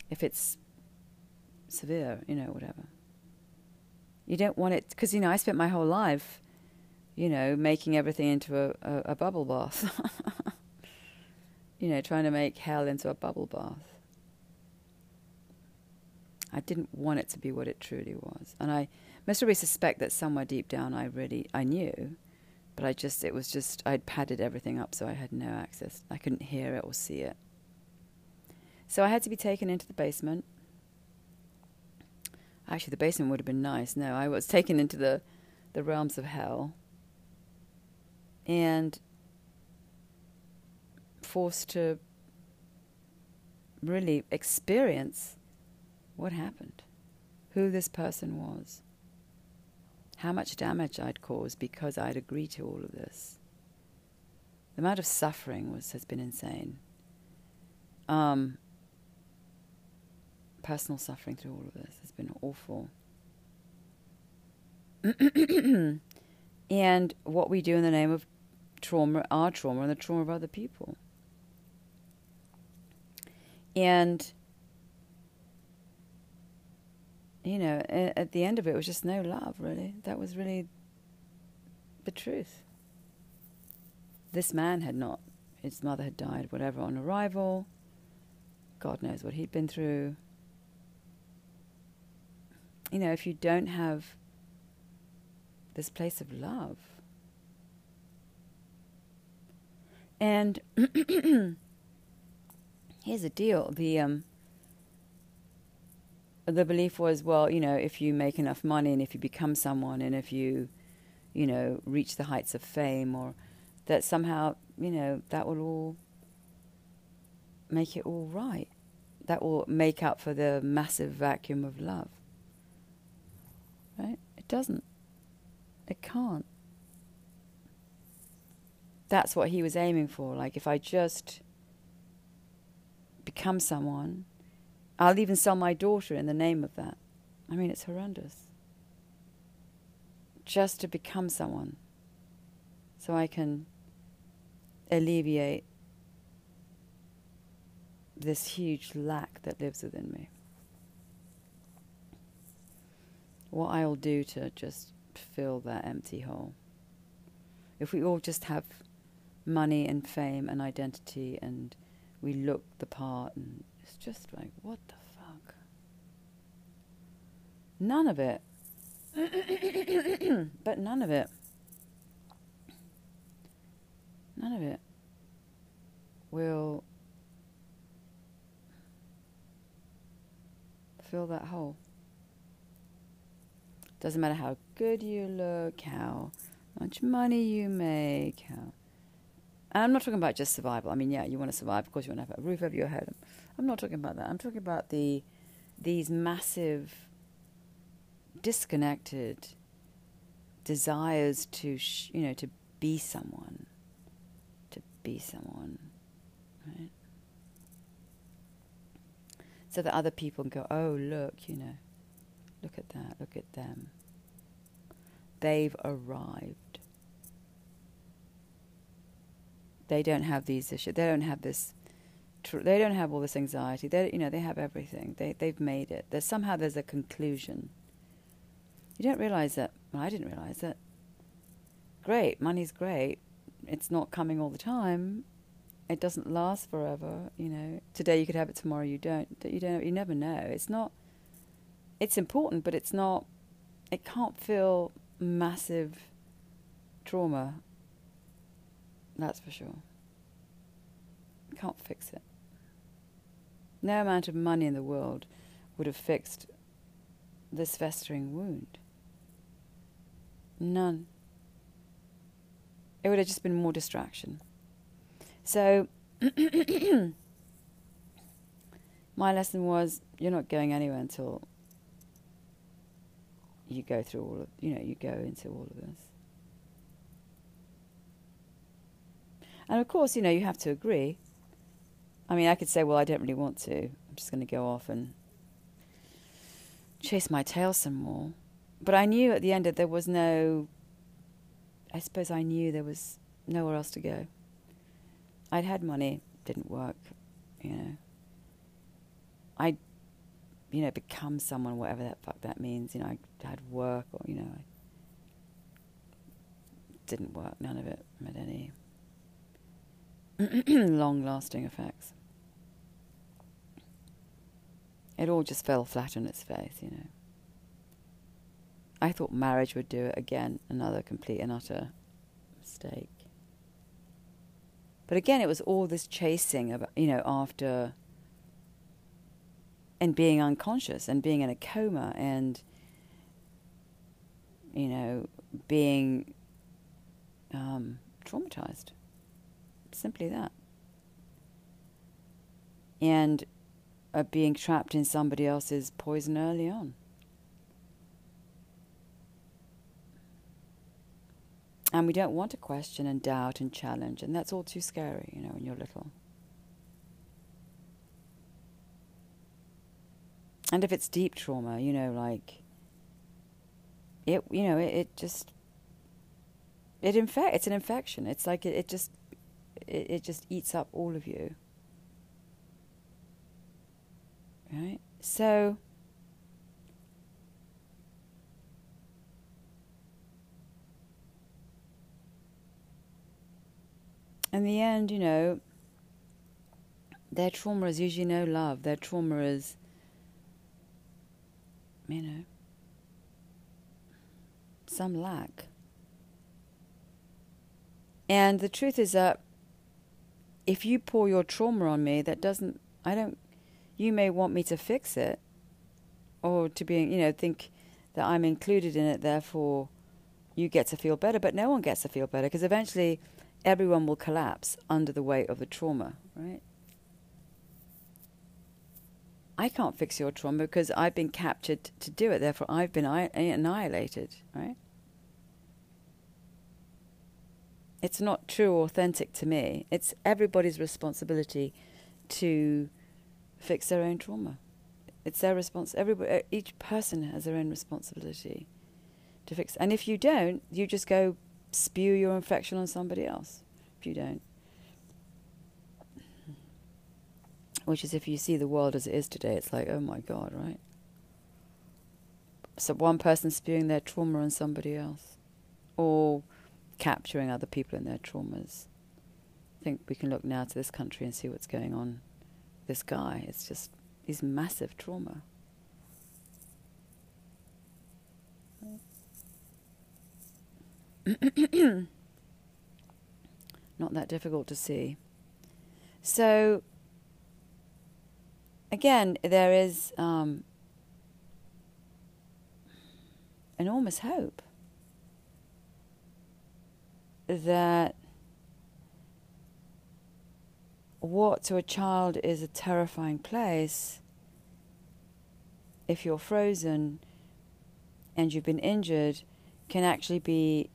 If it's severe, you know, whatever. You don't want it, because, you know, I spent my whole life, you know, making everything into a, a, a bubble bath. [LAUGHS] you know, trying to make hell into a bubble bath. I didn't want it to be what it truly was. And I most probably suspect that somewhere deep down I really, I knew, but I just, it was just, I'd padded everything up so I had no access. I couldn't hear it or see it. So I had to be taken into the basement. Actually, the basement would have been nice. No, I was [LAUGHS] taken into the, the realms of hell. And forced to really experience what happened, who this person was, how much damage I'd caused because I'd agreed to all of this. The amount of suffering was has been insane. Um, personal suffering through all of this has been awful. [CLEARS THROAT] and what we do in the name of trauma, our trauma, and the trauma of other people. And, you know, at the end of it, it was just no love, really. That was really the truth. This man had not, his mother had died, whatever, on arrival. God knows what he'd been through. You know, if you don't have this place of love, and [CLEARS THROAT] here's the deal: the um, the belief was, well, you know, if you make enough money and if you become someone and if you, you know, reach the heights of fame, or that somehow, you know, that will all make it all right. That will make up for the massive vacuum of love. Right? It doesn't. It can't. That's what he was aiming for. Like, if I just become someone. I'll even sell my daughter in the name of that. I mean, it's horrendous. Just to become someone so I can alleviate this huge lack that lives within me. What I'll do to just fill that empty hole. If we all just have money and fame and identity and we look the part and it's just like, what the fuck? None of it. [COUGHS] but none of it. None of it will fill that hole. Doesn't matter how good you look, how much money you make, how. And I'm not talking about just survival. I mean, yeah, you want to survive. Of course, you want to have a roof over your head. I'm not talking about that. I'm talking about the these massive, disconnected desires to, sh- you know, to be someone, to be someone, right? So that other people can go, oh, look, you know, look at that, look at them. They've arrived. They don't have these issues. They don't have this. Tr- they don't have all this anxiety. They, you know, they have everything. They, they've made it. There's somehow there's a conclusion. You don't realize that. Well, I didn't realize that. Great, money's great. It's not coming all the time. It doesn't last forever. You know, today you could have it, tomorrow you don't. You don't. You never know. It's not. It's important, but it's not. It can't feel massive trauma. That's for sure. Can't fix it. No amount of money in the world would have fixed this festering wound. None. It would have just been more distraction. So, [COUGHS] my lesson was you're not going anywhere until you go through all of, you know, you go into all of this. And of course, you know, you have to agree. I mean, I could say, well, I don't really want to. I'm just going to go off and chase my tail some more. But I knew at the end that there was no, I suppose I knew there was nowhere else to go. I'd had money, didn't work, you know. I'd you know, become someone, whatever that fuck that means. You know, I had work or, you know, I didn't work. None of it had any [CLEARS THROAT] long lasting effects. It all just fell flat on its face, you know. I thought marriage would do it again, another complete and utter mistake. But again, it was all this chasing of, you know, after and being unconscious and being in a coma and you know being um, traumatized simply that and uh, being trapped in somebody else's poison early on and we don't want to question and doubt and challenge and that's all too scary you know when you're little and if it's deep trauma, you know, like it, you know, it, it just it infect. It's an infection. It's like it, it just it, it just eats up all of you. Right. So. In the end, you know, their trauma is usually no love. Their trauma is you know, some lack. And the truth is that if you pour your trauma on me, that doesn't, I don't, you may want me to fix it or to be, you know, think that I'm included in it, therefore you get to feel better, but no one gets to feel better because eventually everyone will collapse under the weight of the trauma, right? I can't fix your trauma because I've been captured to do it. Therefore, I've been annihilated, right? It's not true authentic to me. It's everybody's responsibility to fix their own trauma. It's their response. Everybody, each person has their own responsibility to fix. And if you don't, you just go spew your infection on somebody else. If you don't. which is if you see the world as it is today, it's like, oh my God, right? so one person spewing their trauma on somebody else, or capturing other people in their traumas. I think we can look now to this country and see what's going on. This guy, it's just his massive trauma. [CLEARS THROAT] Not that difficult to see. So, again, there is um, enormous hope that what to a child is a terrifying place, if you're frozen and you've been injured, can actually be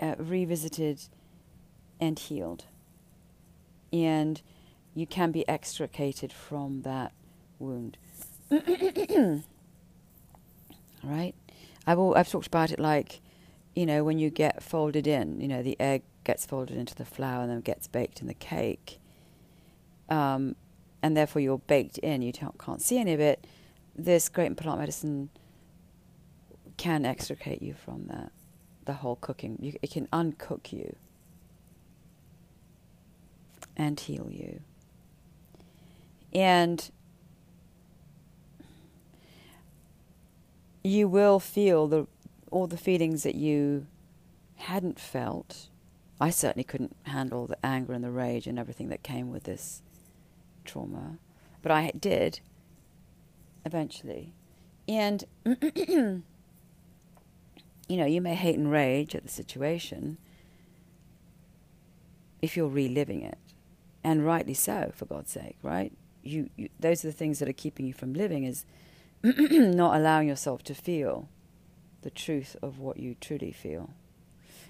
uh, revisited and healed. And you can be extricated from that wound. [COUGHS] right? I've all, I've talked about it like, you know, when you get folded in, you know, the egg gets folded into the flour and then gets baked in the cake, um, and therefore you're baked in. You can't see any of it. This great and plant medicine can extricate you from that. The whole cooking, you, it can uncook you and heal you. And you will feel the all the feelings that you hadn't felt. I certainly couldn't handle the anger and the rage and everything that came with this trauma, but I did eventually. And [CLEARS THROAT] you know, you may hate and rage at the situation if you're reliving it, and rightly so, for God's sake, right? You, you those are the things that are keeping you from living is [CLEARS THROAT] not allowing yourself to feel the truth of what you truly feel.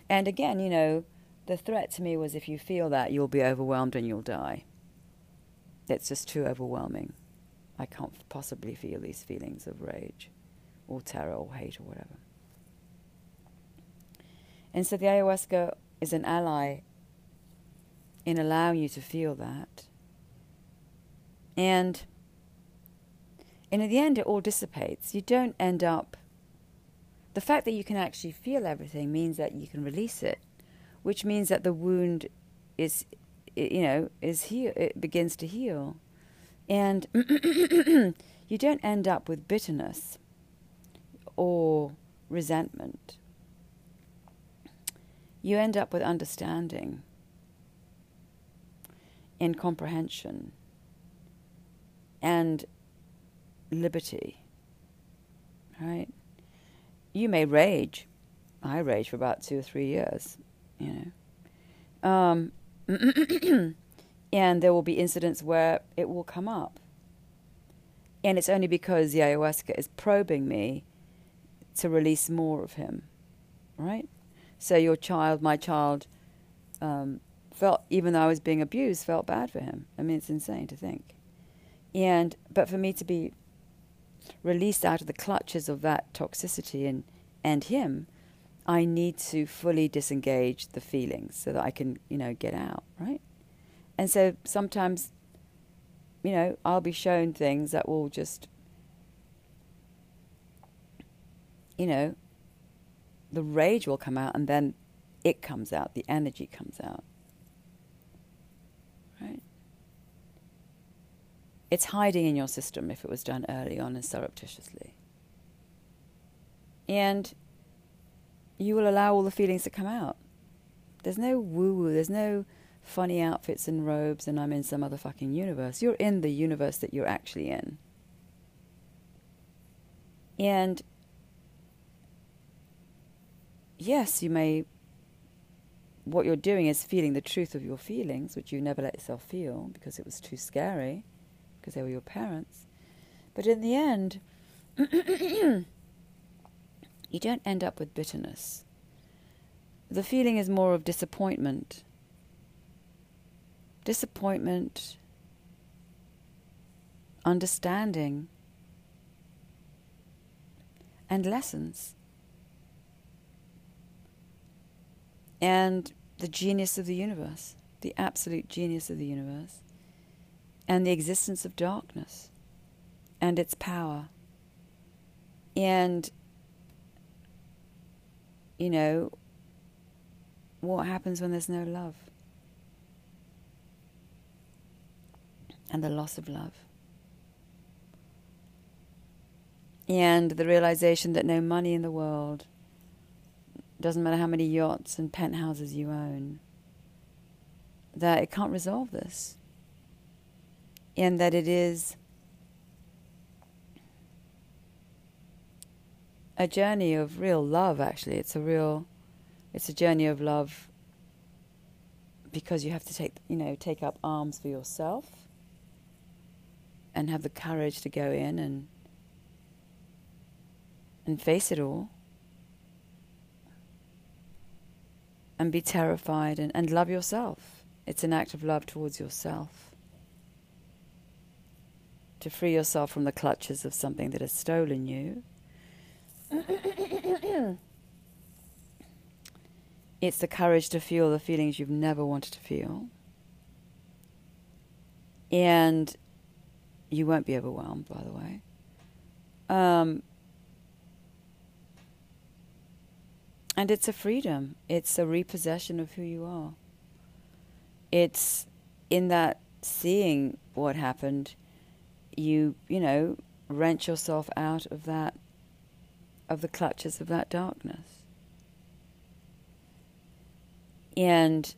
And again, you know, the threat to me was if you feel that, you'll be overwhelmed and you'll die. It's just too overwhelming. I can't possibly feel these feelings of rage or terror or hate or whatever. And so the ayahuasca is an ally in allowing you to feel that. And and in the end, it all dissipates. You don't end up. The fact that you can actually feel everything means that you can release it, which means that the wound is, you know, is heal. It begins to heal, and [CLEARS THROAT] you don't end up with bitterness or resentment. You end up with understanding and comprehension and liberty. Right? You may rage. I rage for about two or three years, you know. Um, [CLEARS THROAT] and there will be incidents where it will come up. And it's only because the ayahuasca is probing me to release more of him, right? So your child, my child, um, felt, even though I was being abused, felt bad for him. I mean, it's insane to think. And, but for me to be released out of the clutches of that toxicity and, and him, I need to fully disengage the feelings so that I can, you know, get out, right? And so sometimes, you know, I'll be shown things that will just, you know, the rage will come out and then it comes out, the energy comes out. Right? It's hiding in your system if it was done early on and surreptitiously. And you will allow all the feelings to come out. There's no woo woo, there's no funny outfits and robes and I'm in some other fucking universe. You're in the universe that you're actually in. And yes, you may, what you're doing is feeling the truth of your feelings, which you never let yourself feel because it was too scary because they were your parents. But in the end, [CLEARS THROAT] [COUGHS] you don't end up with bitterness. The feeling is more of disappointment. Disappointment, understanding, and lessons. And the genius of the universe, the absolute genius of the universe and the existence of darkness and its power And, you know, what happens when there's no love? And the loss of love. And the realization that no money in the world, doesn't matter how many yachts and penthouses you own, that it can't resolve this. And that it is a journey of real love, actually. It's a real, it's a journey of love because you have to take, you know, take up arms for yourself and have the courage to go in and and face it all and be terrified and, and love yourself. It's an act of love towards yourself. To free yourself from the clutches of something that has stolen you. [COUGHS] it's the courage to feel the feelings you've never wanted to feel. And you won't be overwhelmed, by the way. Um, And it's a freedom, it's a repossession of who you are. It's in that seeing what happened, you, you know, wrench yourself out of that, of the clutches of that darkness. And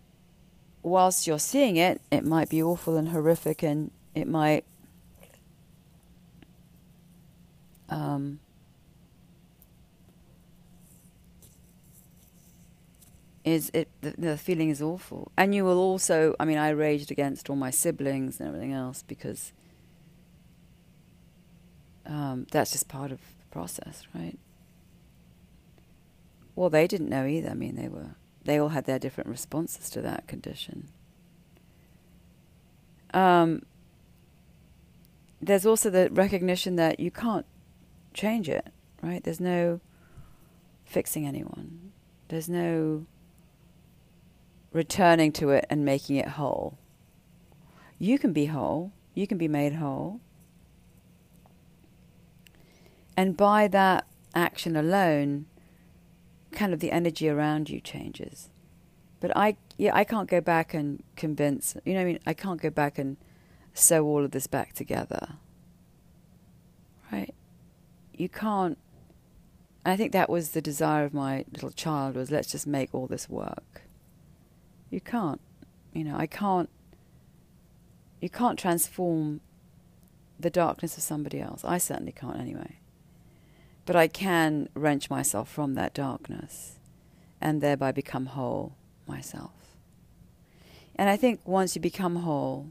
whilst you're seeing it, it might be awful and horrific, and it might um, is it the, the, feeling is awful and you will also i mean i raged against all my siblings and everything else because um, that's just part of the process right well they didn't know either. I mean they were they all had their different responses to that condition. Um, there's also the recognition that you can't change it right? There's no fixing anyone. There's no returning to it and making it whole. You can be whole, you can be made whole. And by that action alone, kind of the energy around you changes. But I, yeah, I can't go back and convince, you know I mean? I can't go back and sew all of this back together. Right? You can't. I think that was the desire of my little child was let's just make all this work. You can't. You know, I can't. You can't transform the darkness of somebody else. I certainly can't anyway. But I can wrench myself from that darkness and thereby become whole myself. And I think once you become whole,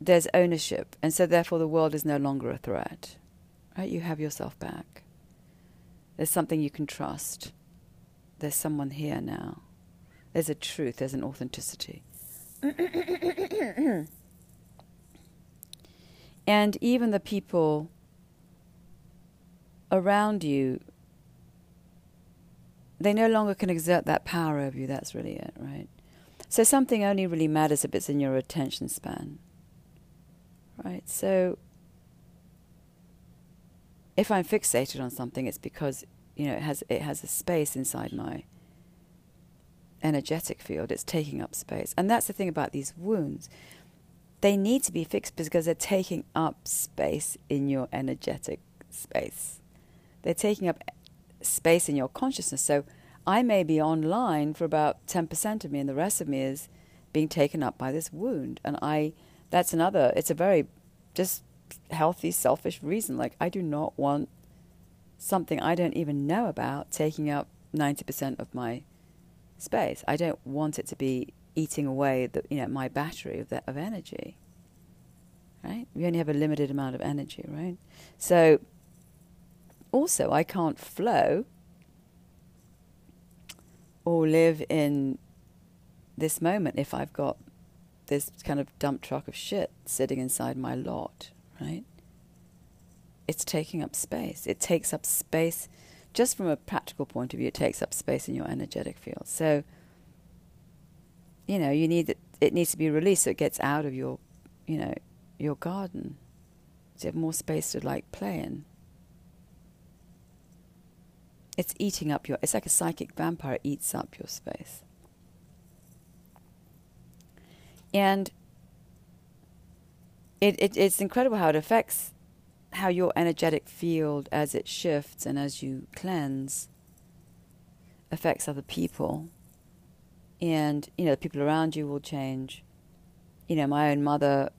there's ownership. And so therefore the world is no longer a threat. Right? You have yourself back. There's something you can trust. There's someone here now. There's a truth, there's an authenticity. [COUGHS] and even the people around you, they no longer can exert that power over you. That's really it, right? So something only really matters if it's in your attention span, right? So if I'm fixated on something, it's because you know it has it has a space inside my energetic field, it's taking up space. And that's the thing about these wounds. They need to be fixed because they're taking up space in your energetic space. They're taking up space in your consciousness. So I may be online for about 10% of me, and the rest of me is being taken up by this wound. And I, that's another, it's a very just healthy, selfish reason. Like, I do not want something I don't even know about taking up 90% of my space. I don't want it to be eating away the, you know, my battery of, the, of energy. Right? We only have a limited amount of energy, right? So, also, I can't flow or live in this moment if I've got this kind of dump truck of shit sitting inside my lot, right? It's taking up space. It takes up space just from a practical point of view, it takes up space in your energetic field. So, you know, you need it, it needs to be released so it gets out of your, you know, your garden. So you have more space to like play in. It's eating up your. It's like a psychic vampire. Eats up your space. And it, it it's incredible how it affects how your energetic field as it shifts and as you cleanse affects other people. And, you know, the people around you will change. You know, my own mother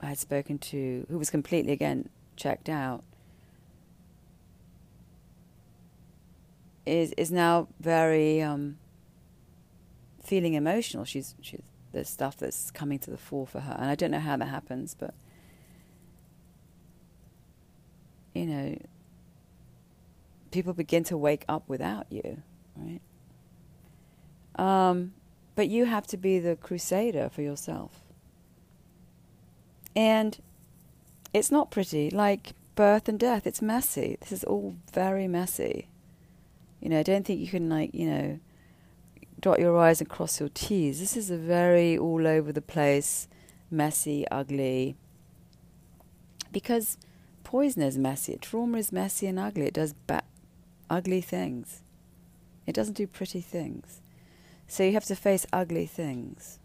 I had spoken to, who was completely, again, checked out, is is now very um, feeling emotional. She's she's there's stuff that's coming to the fore for her, and I don't know how that happens, but you know, people begin to wake up without you, right? Um, but you have to be the crusader for yourself. And it's not pretty, like birth and death, it's messy. This is all very messy. You know, I don't think you can, like, you know, dot your I's and cross your T's. This is a very all over the place, messy, ugly. Because poison is messy, trauma is messy and ugly. It does ba- ugly things. It doesn't do pretty things. So you have to face ugly things.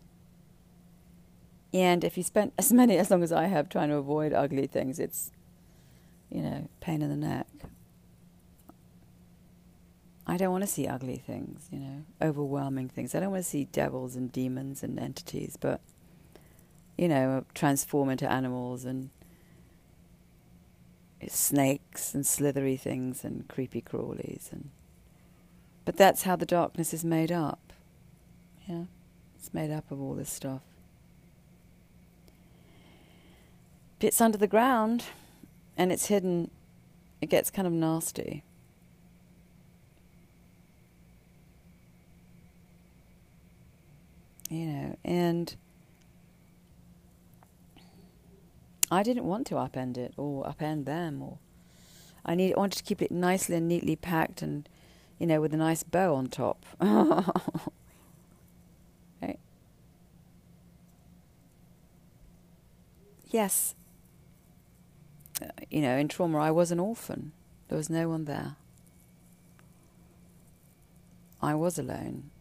And if you spend as [LAUGHS] many as long as I have trying to avoid ugly things, it's you know, pain in the neck. I don't want to see ugly things, you know, overwhelming things. I don't want to see devils and demons and entities, but, you know, uh, transform into animals and snakes and slithery things and creepy crawlies. And, but that's how the darkness is made up. Yeah, it's made up of all this stuff. It's under the ground and it's hidden, it gets kind of nasty. You know, and I didn't want to upend it or upend them, or I need wanted to keep it nicely and neatly packed, and you know, with a nice bow on top. [LAUGHS] right? Yes, uh, you know, in trauma, I was an orphan. There was no one there. I was alone.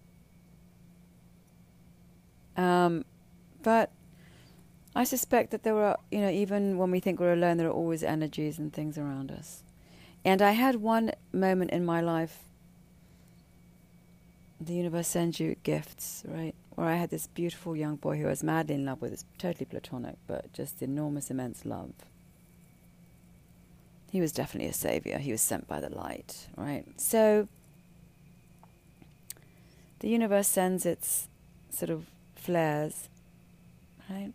Um, but I suspect that there are, you know, even when we think we're alone, there are always energies and things around us. And I had one moment in my life, the universe sends you gifts, right? Where I had this beautiful young boy who I was madly in love with. It's totally platonic, but just enormous, immense love. He was definitely a savior. He was sent by the light, right? So the universe sends its sort of flares, right?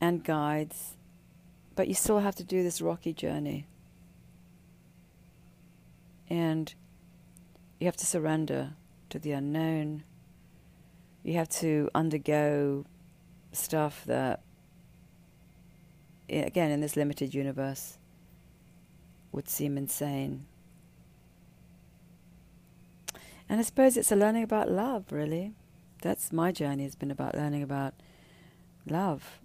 And guides, but you still have to do this rocky journey. And you have to surrender to the unknown. You have to undergo stuff that, again, in this limited universe, would seem insane. And I suppose it's a learning about love, really. That's my journey has been about learning about love,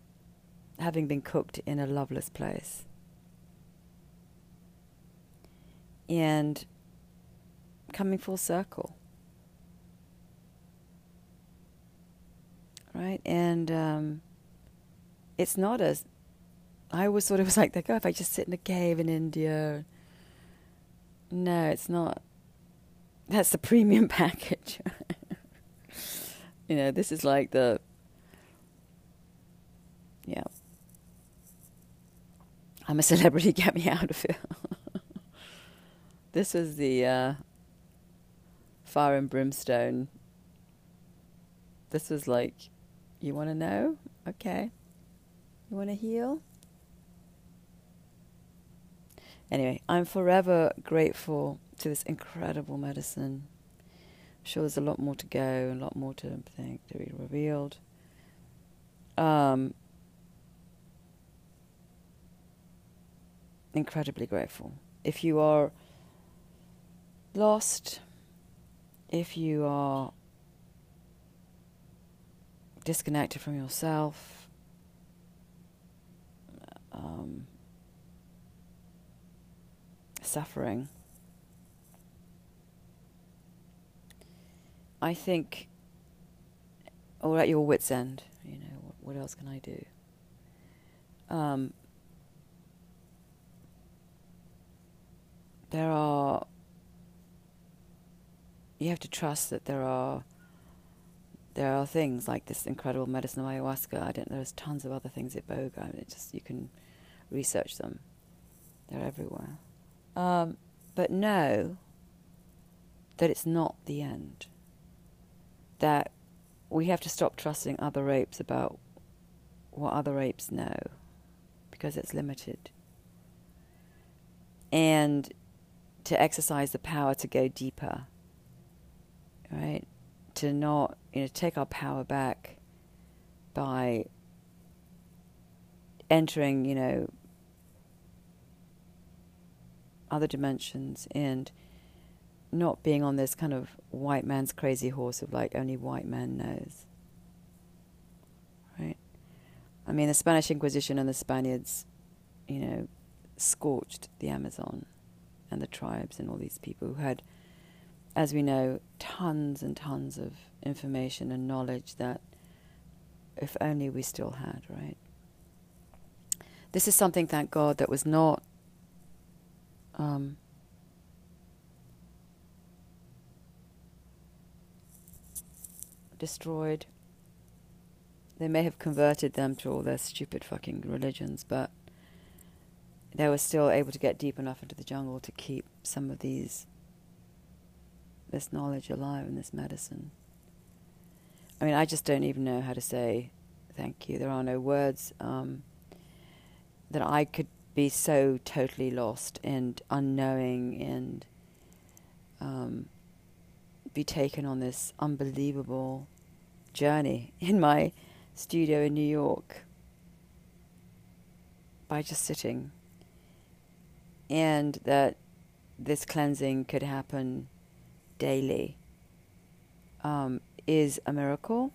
having been cooked in a loveless place. And coming full circle. Right? And um, it's not as. I always thought it was like that. Oh, if I just sit in a cave in India. No, it's not. That's the premium [LAUGHS] package. you know, this is like the yeah. I'm a celebrity, [LAUGHS] get me out of here. this was the uh, fire and brimstone. This was like, you want to know? Okay. You want to heal? Anyway, I'm forever grateful to this incredible medicine. I'm sure there's a lot more to go, a lot more to think to be revealed. Um, incredibly grateful. If you are lost, if you are disconnected from yourself, um, suffering, I think, or at your wits' end, you know, what, what else can I do? Um, there are, you have to trust that there are, there are things like this incredible medicine of ayahuasca. I don't. know. There's tons of other things iboga. I mean, it just you can research them. They're everywhere. Um, but know that it's not the end. That we have to stop trusting other apes about what other apes know because it's limited. And to exercise the power to go deeper, right? To not, you know, take our power back by entering, you know, other dimensions and not being on this kind of white man's crazy horse of like only white man knows. Right? I mean, the Spanish Inquisition and the Spaniards, you know, scorched the Amazon and the tribes and all these people who had, as we know, tons and tons of information and knowledge that if only we still had, right? This is something, thank God, that was not um, destroyed. They may have converted them to all their stupid fucking religions, but they were still able to get deep enough into the jungle to keep some of these this knowledge alive and this medicine. I mean, I just don't even know how to say thank you. There are no words um, that I could be so totally lost and unknowing and um, be taken on this unbelievable journey in my studio in New York by just sitting. And that this cleansing could happen daily um, is a miracle.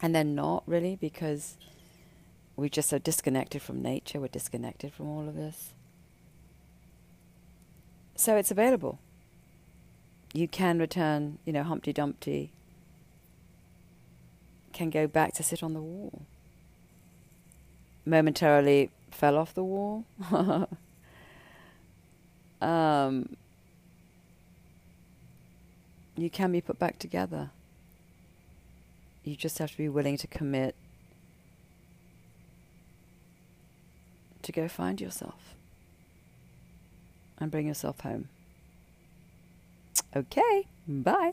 And then not really because we just are disconnected from nature, we're disconnected from all of this. So it's available. You can return, you know, Humpty Dumpty can go back to sit on the wall. Momentarily fell off the wall. [LAUGHS] um, you can be put back together. You just have to be willing to commit to go find yourself and bring yourself home. Okay, bye.